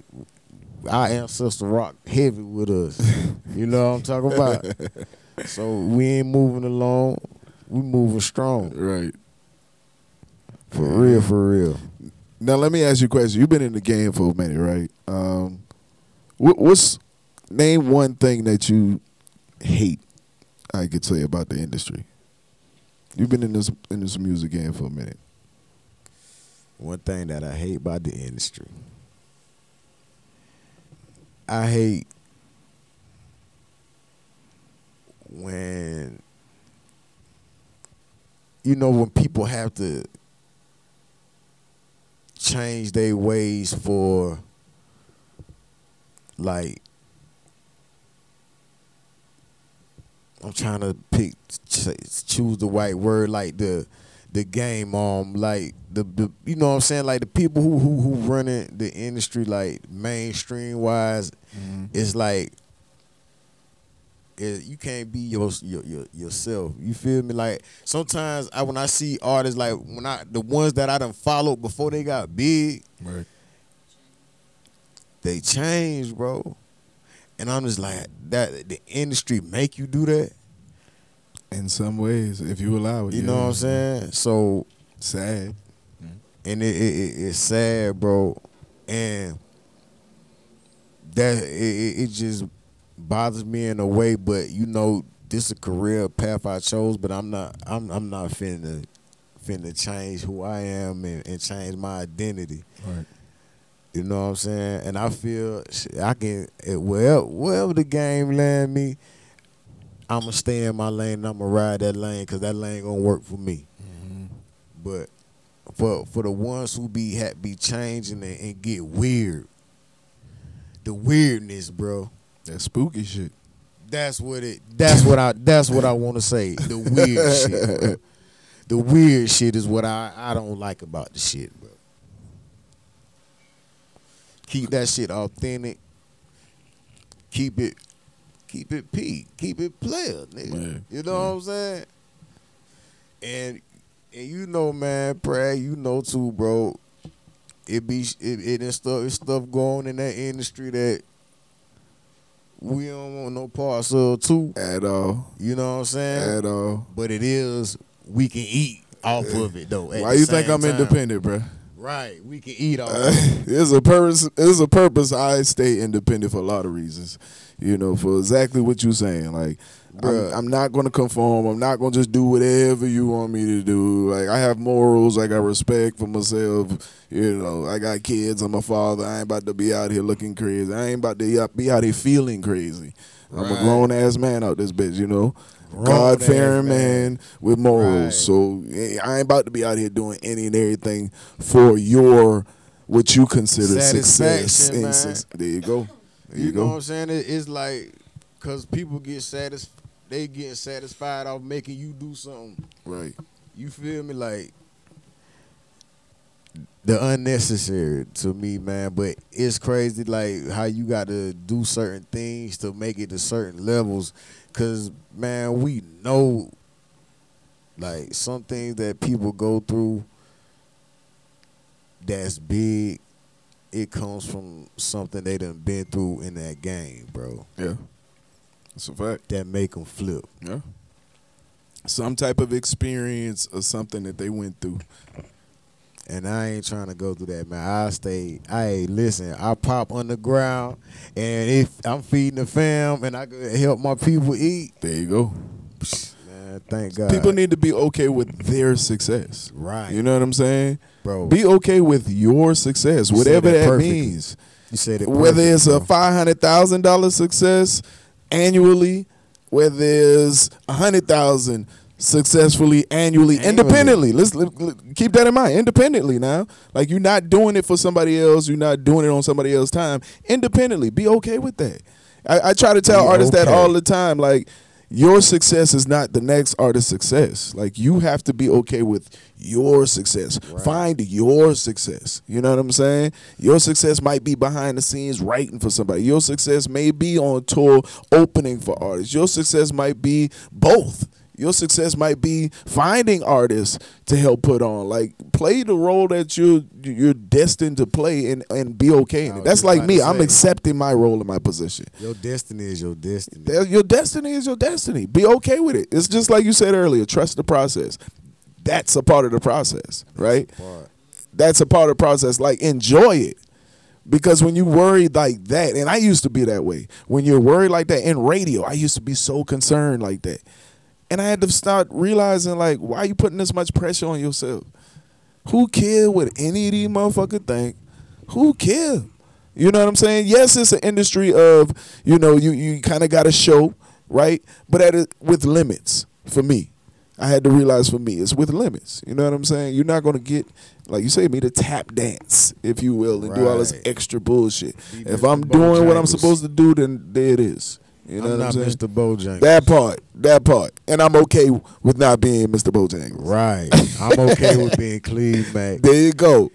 D: our ancestor rock heavy with us. you know what I'm talking about? so we ain't moving along. We moving strong
C: Right.
D: for real, for real.
C: Now let me ask you a question. You've been in the game for a minute, right? Um, what, what's name one thing that you hate? I could say about the industry. You've been in this in this music game for a minute.
D: One thing that I hate about the industry, I hate when you know when people have to change their ways for like I'm trying to pick choose the right word like the the game um like the, the you know what I'm saying like the people who who who running the industry like mainstream wise it's like it, you can't be your, your your yourself. You feel me? Like sometimes I when I see artists like when I the ones that I done followed before they got big,
C: Right.
D: they change, bro. And I'm just like that. The industry make you do that.
C: In some ways, if you allow it.
D: You
C: yeah.
D: know what I'm saying? So
C: Sad. Mm-hmm.
D: and it, it, it it's sad, bro. And that it, it, it just bothers me in a way. But you know, this is a career path I chose. But I'm not. I'm I'm not finna finna change who I am and, and change my identity.
C: Right.
D: You know what I'm saying? And I feel I can eh, wherever, wherever the game land me, I'ma stay in my lane and I'ma ride that lane because that lane gonna work for me. Mm-hmm. But for for the ones who be ha- be changing and, and get weird, the weirdness, bro.
C: That spooky shit.
D: That's what it. That's what I. That's what I want to say. The weird shit. Bro. The weird shit is what I I don't like about the shit, bro. Keep that shit authentic. Keep it. Keep it P. Keep it player, nigga.
C: Yeah.
D: You know what I'm saying? And and you know, man, Brad, you know too, bro. It be it, it and stuff. It's stuff going in that industry that we don't want no parts of too.
C: At all.
D: You know what I'm saying?
C: At all.
D: But it is we can eat off of it though.
C: Why you think I'm
D: time.
C: independent, bro?
D: Right, we can eat off. of it.
C: there's a purpose. There's a purpose. I stay independent for a lot of reasons. You know, for exactly what you're saying. Like, I'm, I'm not going to conform. I'm not going to just do whatever you want me to do. Like, I have morals. I got respect for myself. You know, I got kids. I'm a father. I ain't about to be out here looking crazy. I ain't about to be out here feeling crazy. I'm a grown ass man out this bitch. You know. God fearing
D: man.
C: man with morals.
D: Right.
C: So I ain't about to be out here doing any and everything for your what you consider success.
D: Man.
C: suc- there you go. There
D: You
C: you,
D: know what. I'm saying? It's like because people get satisfied, they getting satisfied off making you do something.
C: Right.
D: You feel me? Like the unnecessary to me, man. But it's crazy, like how you got to do certain things to make it to certain levels. Cause man, we know like some things that people go through that's big. It comes from something they done been through in that game, bro.
C: Yeah. That's a fact.
D: That make them flip.
C: Yeah. Some type of experience or something that they went through.
D: And I ain't trying to go through that, man. I stay. I listen. I pop on the ground, and if I'm feeding the fam, and I can help my people eat,
C: There you go.
D: man, thank God.
C: People need to be okay with their success.
D: right,
C: You know what I'm saying?
D: bro.
C: Be okay with your success,
D: You
C: whatever
D: that
C: that means.
D: you said it.
C: whether it's a five hundred thousand dollar success annually, whether it's a hundred thousand successfully annually,
D: Annually.
C: independently. Let's let- let- keep that in mind. Independently now, like you're not doing it for somebody else. You're not doing it on somebody else's time. Independently, be okay with that. I, I try to tell
D: Be
C: artists that all the time. Like your success is not the next artist's success. Like you have to be okay with your success.
D: Right.
C: Find your success. You know what I'm saying? Your success might be behind the scenes writing for somebody. Your success may be on tour opening for artists. Your success might be both. Your success might be finding artists to help put on. Like play the role that you're you're destined to play and, and be okay in it. That's like me. I'm accepting my role in my position.
D: Your destiny is your destiny.
C: Your destiny is your destiny. Be okay with it. It's just like you said earlier. Trust the process. That's a part of the process, right?
D: Part.
C: That's a part of the process. Like enjoy it. Because when you worry like that, and I used to be that way. When you're worried like that in radio, I used to be so concerned like that. And I had to start realizing like, why are you putting this much pressure on yourself? Who care what any of these motherfuckers think? Who care? You know what I'm saying? Yes, it's an industry of, you know, you, you kind of got a show, right? But at a, with limits for me. I had to realize for me, it's with limits. You know what I'm saying? You're not gonna get, like you say, me to tap dance, if you will, and do all this extra bullshit.
D: Be
C: if I'm doing what I'm supposed to do, then there it is. You know
D: I'm
C: what I'm saying?
D: Mr. Bojangles.
C: That part, that part, and I'm okay with not being Mr. Bojangles.
D: Right. I'm okay with being Cleve man.
C: There you go.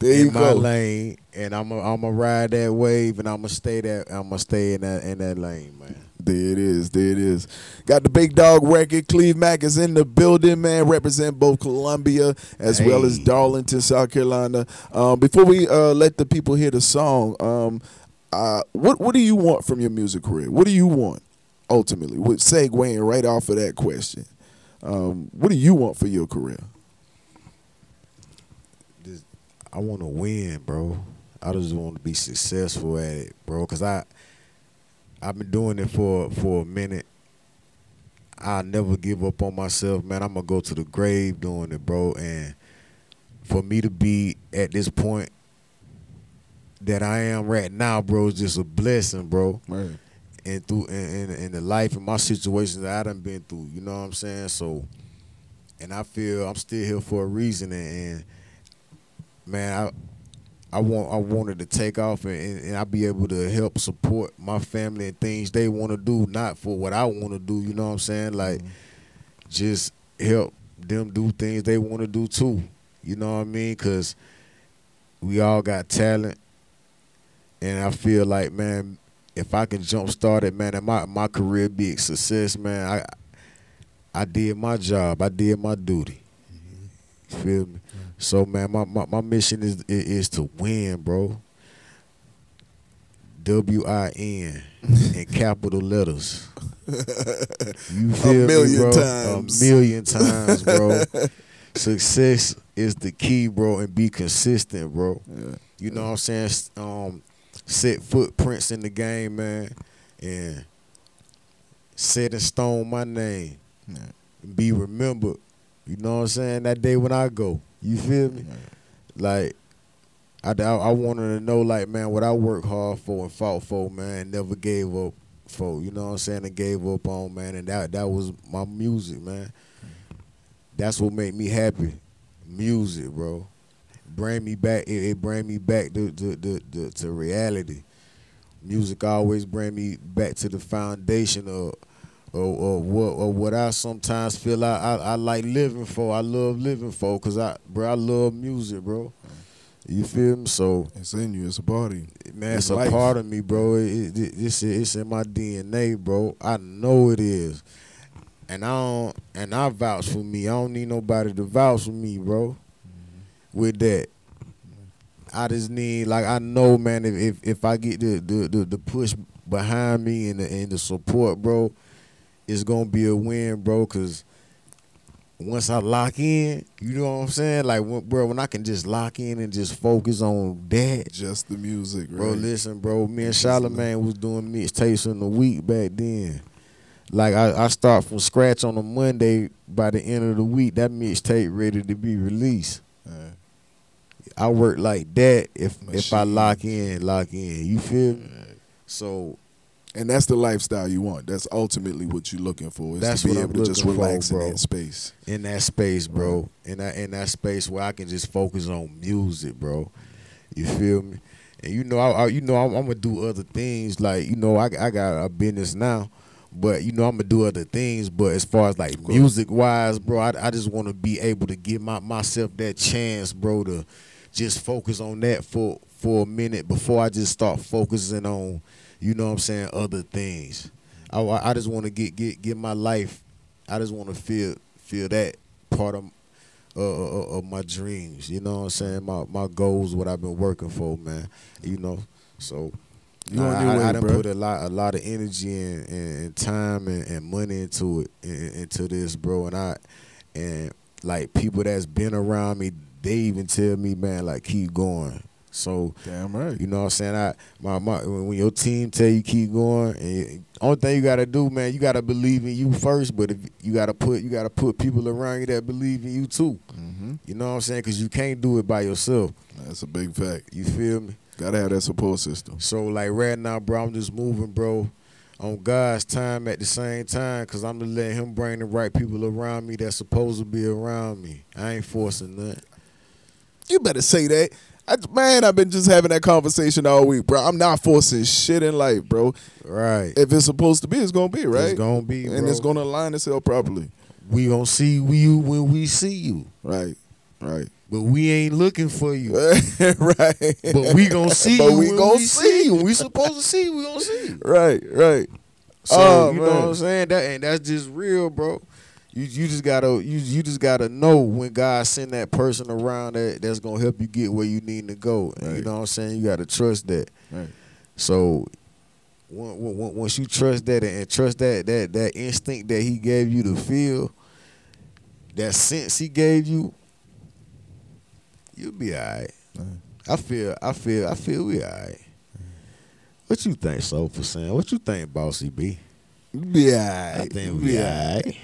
C: There you go.
D: in my
C: go.
D: lane, and I'm a, I'm a ride that wave, and I'm gonna stay that I'm gonna stay in that in that lane, man.
C: There it is. There it is. Got the big dog record. Cleve Mack is in the building, man. Represent both Columbia as well as Darlington, South Carolina. Um, before we uh, let the people hear the song, um, uh, what what do you want from your music career? What do you want ultimately? With segueing right off of that question, um, what do you want for your career?
D: Just- I want to win, bro. I just want to be successful at it, bro. Cause I I've been doing it for for a minute. I never give up on myself, man. I'm gonna go to the grave doing it, bro. And for me to be at this point that I am right now, bro, is just a blessing, bro.
C: Right.
D: and through in, in, in the life and my situations that I done been through. You know what I'm saying? So, and I feel I'm still here for a reason. And, and man, I I want I wanted to take off and, and, and I be able to help support my family and things they want to do, not for what I want to do. You know what I'm saying? Like, just help them do things they want to do too. You know what I mean? Cause we all got talent, and I feel like man, if I can jump start it, man, and my my career be a success, man. I I did my job. I did my duty. You feel me? So man, my, my, my mission is i- is to win, bro. W I N in capital letters. You feel
C: million
D: me, bro?
C: times.
D: A million times, bro. Success is the key, bro, and be consistent, bro.
C: Yeah.
D: You know what I'm saying? Um, set footprints in the game, man, and set in stone my name.
C: Yeah.
D: Be remembered. You know what I'm saying? That day when I go. You feel me? Like, I, I, I wanted to know, like, man, what I worked hard for and fought for, man, and never gave up for. You know what I'm saying? And gave up on, man, and that that was my music, man. Mm. That's what made me happy. Music, bro. Bring me back. It, it bring me back to to, to, to to reality. Music always bring me back to the foundation of of, of what of what I sometimes feel I, I I like living for. I love living for because I bro I love music, bro. You feel me? So
C: It's in you. It's a party.
D: man,
C: It's
D: it's, a
C: life.
D: part of me, bro. It, it, it- it's it's in my DNA, bro. I know it is, and I don't and I vouch for me. I don't need nobody to vouch for me, bro. With that, I just need like I know, man. If if, if I get the, the the the push behind me and the and the support, bro, it's gonna be a win, bro. Cause once I lock in, you know what I'm saying? Like, when, bro, when I can just lock in and just focus on that,
C: Just the music,
D: Bro, listen, bro. Me and Charlamagne was doing mixtapes in a week back then. Like I, I start from scratch on a Monday. By the end of the week, that mixtape ready to be released. I work like that. If if I lock in, lock in. You feel me? So
C: And that's the lifestyle you want. That's ultimately what you're looking for. Is
D: That's
C: to be
D: what
C: able
D: I'm
C: to just
D: looking for,
C: relax in that space.
D: in that space, bro. In that in that space where I can just focus on music, bro. You feel me? And you know, I, I you know, I'm, I'm gonna do other things. Like you know, I I got a business now, but you know, I'm gonna do other things. But as far as like music wise, bro, I, I just want to be able to give my myself that chance, bro, to just focus on that for for a minute before I just start focusing on, you know, what I'm saying other things. I I just want to get get get my life. I just want to feel feel that part of uh, uh, of my dreams. You know what I'm saying? My my goals, what I've been working for, man. You know, so
C: You
D: I,
C: your
D: I,
C: way,
D: I done
C: bro.
D: put a lot a lot of energy and, and, and time and, and money into it in, into this, bro. And I and like people that's been around me, they even tell me, man, like keep going. So
C: Damn right.
D: you know what I'm saying? I my, my when your team tell you keep going, and only thing you gotta do, man, you gotta believe in you first. But if you gotta put you gotta put people around you that believe in you too.
C: hmm
D: You know what I'm saying? Because you can't do it by yourself.
C: That's a big fact.
D: You feel me?
C: Gotta have that support system.
D: So like right now, bro, I'm just moving, bro. on God's time at the same time, cause I'm to let Him bring the right people around me that's supposed to be around me. I ain't forcing nothing.
C: You better say that. I, man, I've been just having that conversation all week, bro. I'm not forcing shit in life, bro.
D: Right.
C: If it's supposed to be, it's gonna be, right?
D: It's gonna be,
C: and
D: bro.
C: it's gonna align itself properly.
D: we gonna see you when we see you,
C: Right, right,
D: but we ain't looking for you.
C: right.
D: But we gonna see
C: But
D: you.
C: we gonna
D: we
C: see
D: you. We supposed to see you. We gonna see you.
C: right, right.
D: So
C: Oh,
D: you know what I'm saying? That and that's just real, bro. You you just gotta you you just gotta know when God send that person around that that's gonna help you get where you need to go. And You know what I'm saying? You gotta trust that.
C: Right.
D: So on- on- on- once you trust that and trust that that that instinct that He gave you to feel, that sense He gave you, you'll be alright. I feel I feel I feel we alright. What you think, Soulful Sam? What you think, Bossy B?
C: Be
D: all
C: right.
D: I think we
C: be
D: alright.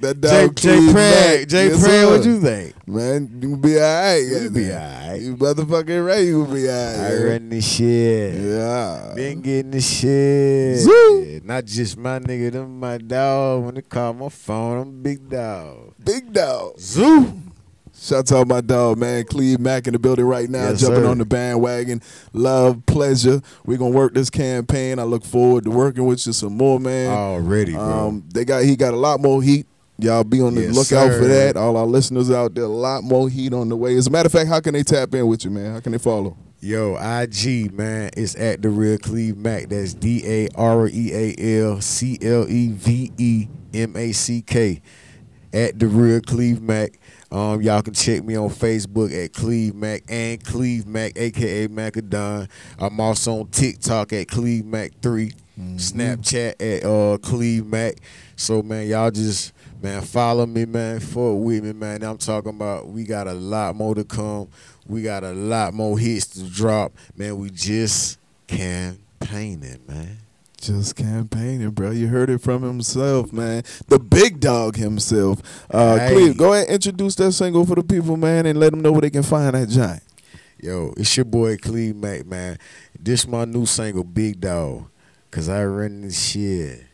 C: That
D: Jay,
C: dog
D: Jay Prag,
C: back.
D: Jay
C: Yes,
D: Prag, what you think?
C: Man, you be alright.
D: You be alright.
C: You motherfucking right. You be alright.
D: I run this shit.
C: Yeah.
D: Been getting the shit.
C: Zoo.
D: Not just my nigga, them my dog. When they call my phone, I'm big dog.
C: Big dog.
D: Zoo.
C: Shout out my dog, man. Cleve Mack in the building right now,
D: Yes,
C: jumping
D: sir.
C: on the bandwagon. Love, pleasure. We're gonna work this campaign. I look forward to working with you some more, man.
D: Already, bro.
C: Um, they got he got a lot more heat. Y'all be on the
D: Yes,
C: lookout
D: sir.
C: for that. All our listeners out there, a lot more heat on the way. As a matter of fact, how can they tap in with you, man? How can they follow?
D: Yo, IG, man, it's at the real Cleve Mack. That's D A R E A L C L E V E M A C K. At the real Cleve Mack. Um, y'all can check me on Facebook at Cleve Mack and Cleve Mack, aka Macadon. I'm also on TikTok at Cleve Mack 3 Snapchat at uh Cleve Mack. So man, y'all just man follow me, man. Forward with me, man. I'm talking about we got a lot more to come. We got a lot more hits to drop. Man, we just campaigning, man.
C: Just campaigning, bro. You heard it from himself, man. The big dog himself. Uh,
D: Hey.
C: Cleve, go ahead and introduce that single for the people, man, and let them know where they can find that giant.
D: Yo, it's your boy Cleve Mack, man. This my new single, Big Dog. Cause I run this shit.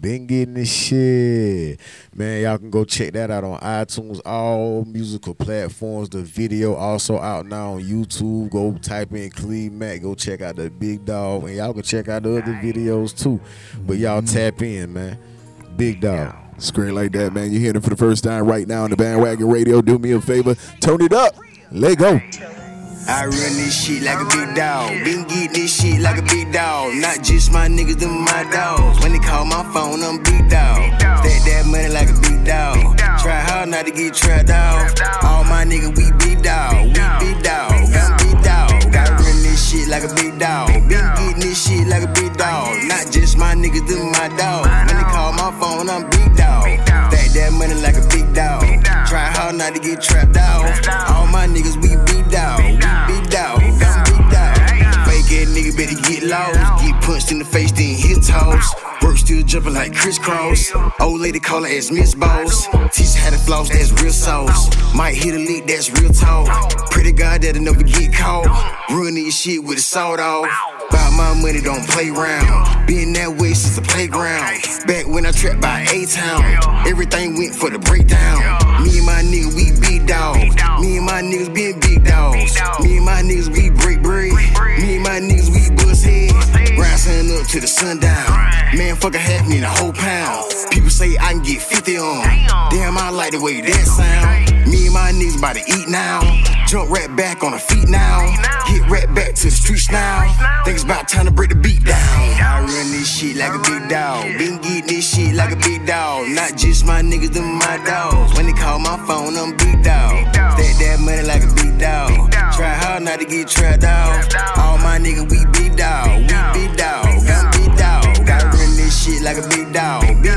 D: Been getting this shit. Man, y'all can go check that out on iTunes, all musical platforms. The video also out now on YouTube. Go type in Cleve Mack. Go check out the Big Dog. And y'all can check out the other videos too. But y'all mm-hmm. tap in, man. Big Dog.
C: Screen like that, man. You're hearing it for the first time right now on the bandwagon radio. Do me a favor, turn it up. Let go.
E: I run this shit like a big dog. Been getting this shit like a big dog. Not just my niggas, them my dogs. When they call my phone, I'm big dog. Stack that money like a big dog. Try hard not to get trapped out. All my niggas, we big dog. We big dog. I'm big dog. I run this shit like a big dog. Been getting this shit like a big dog. Not just my niggas, them my dogs. When they call my phone, I'm big not to get trapped out. All my niggas, we beat down. We beat down. I'm big dog. Fake ass nigga better get lost. Get punched in the face, then hit toss. Work still jumping like crisscross. Old lady call her as Miss Boss. Teach how to floss, that's real sauce. Might hit a lick, that's real talk. Pretty God that'll never get caught. Ruining your shit with a sawed off. About my money, don't play round. Been that way since the playground. Back when I trapped by A-Town. Everything went for the breakdown. Me and my nigga, we big dogs. Me and my niggas been big dogs. Me and my niggas, we break bread. Me and my niggas, we bust heads. Sun up to the sundown. Man, fuck a half me the whole pound. People say I can get 50 on. Damn, I like the way that sound. Me and my niggas about to eat now. Jump right back on the feet now. Get right back to the streets now. Think it's about time to break the beat down. I run this shit like a big dog. Been getting this shit like a big dog. Not just my niggas, them my dogs. When they call my phone, I'm big dog. Stack that money like a big dog. Try hard not to get trapped out. All my niggas, we big dog. We big dog. I'm big dog. I run this shit like a big dog. Been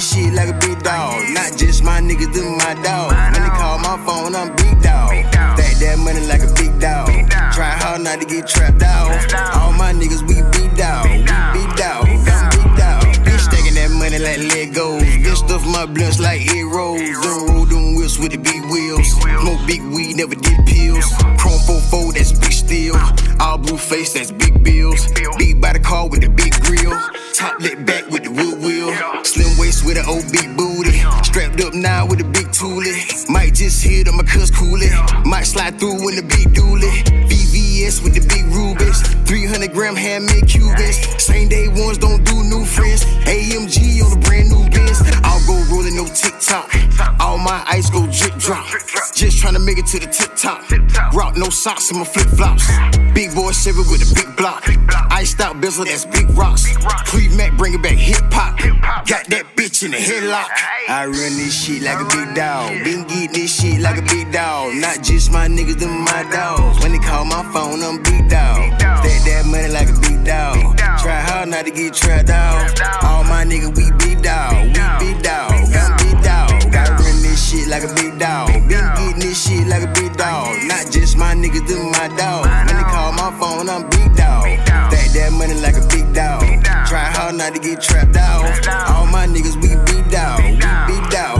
E: this shit like a big dog. Not just my niggas, them my dogs. When they call my phone, I'm big dog. Stack that money like a big dog. Try hard not to get trapped out. All my niggas, we big dog. We big dog. I'm big dog. Been stacking that money like Legos. Been stuff my blunts like arrows. Done roll them whips with the big wheels. Smoke big weed, never did pills. Chrome 44, that's big steel. All blue face, that's big bills. Big body car with the big grill.
D: Top lit back with old big booty. Strapped up now with a big toolie. Might just hit on my cuss coolie. Might slide through in the big dually. VVS with the big Rubens. 300 gram handmade Cubans. Same day ones don't do new friends. AMG on a brand new Benz. I'll go rolling no TikTok. All my ice go drip drop. Just trying to make it to the tip top. Rock no socks in my flip flops. Big boy Chevy with a big block. Iced out bezel, that's big rocks. Pre Mac, bring it back hip hop. Got that bitch in the headlock. I run this shit like a big dog. Been getting this shit like a big dog. Not just my niggas, them my dogs. When they call my phone, I'm big dog. Stack that money like a big dog. Try hard not to get trapped out. All my niggas, we big dog. We big dog. I'm big dog. I run this shit like a big dog. Been this shit like a big dog. Not just my niggas, them my dogs. When they call my phone, I'm big dog. Stack that money like a big dog. Try hard not to get trapped out. All my niggas, we big dog. we big dog.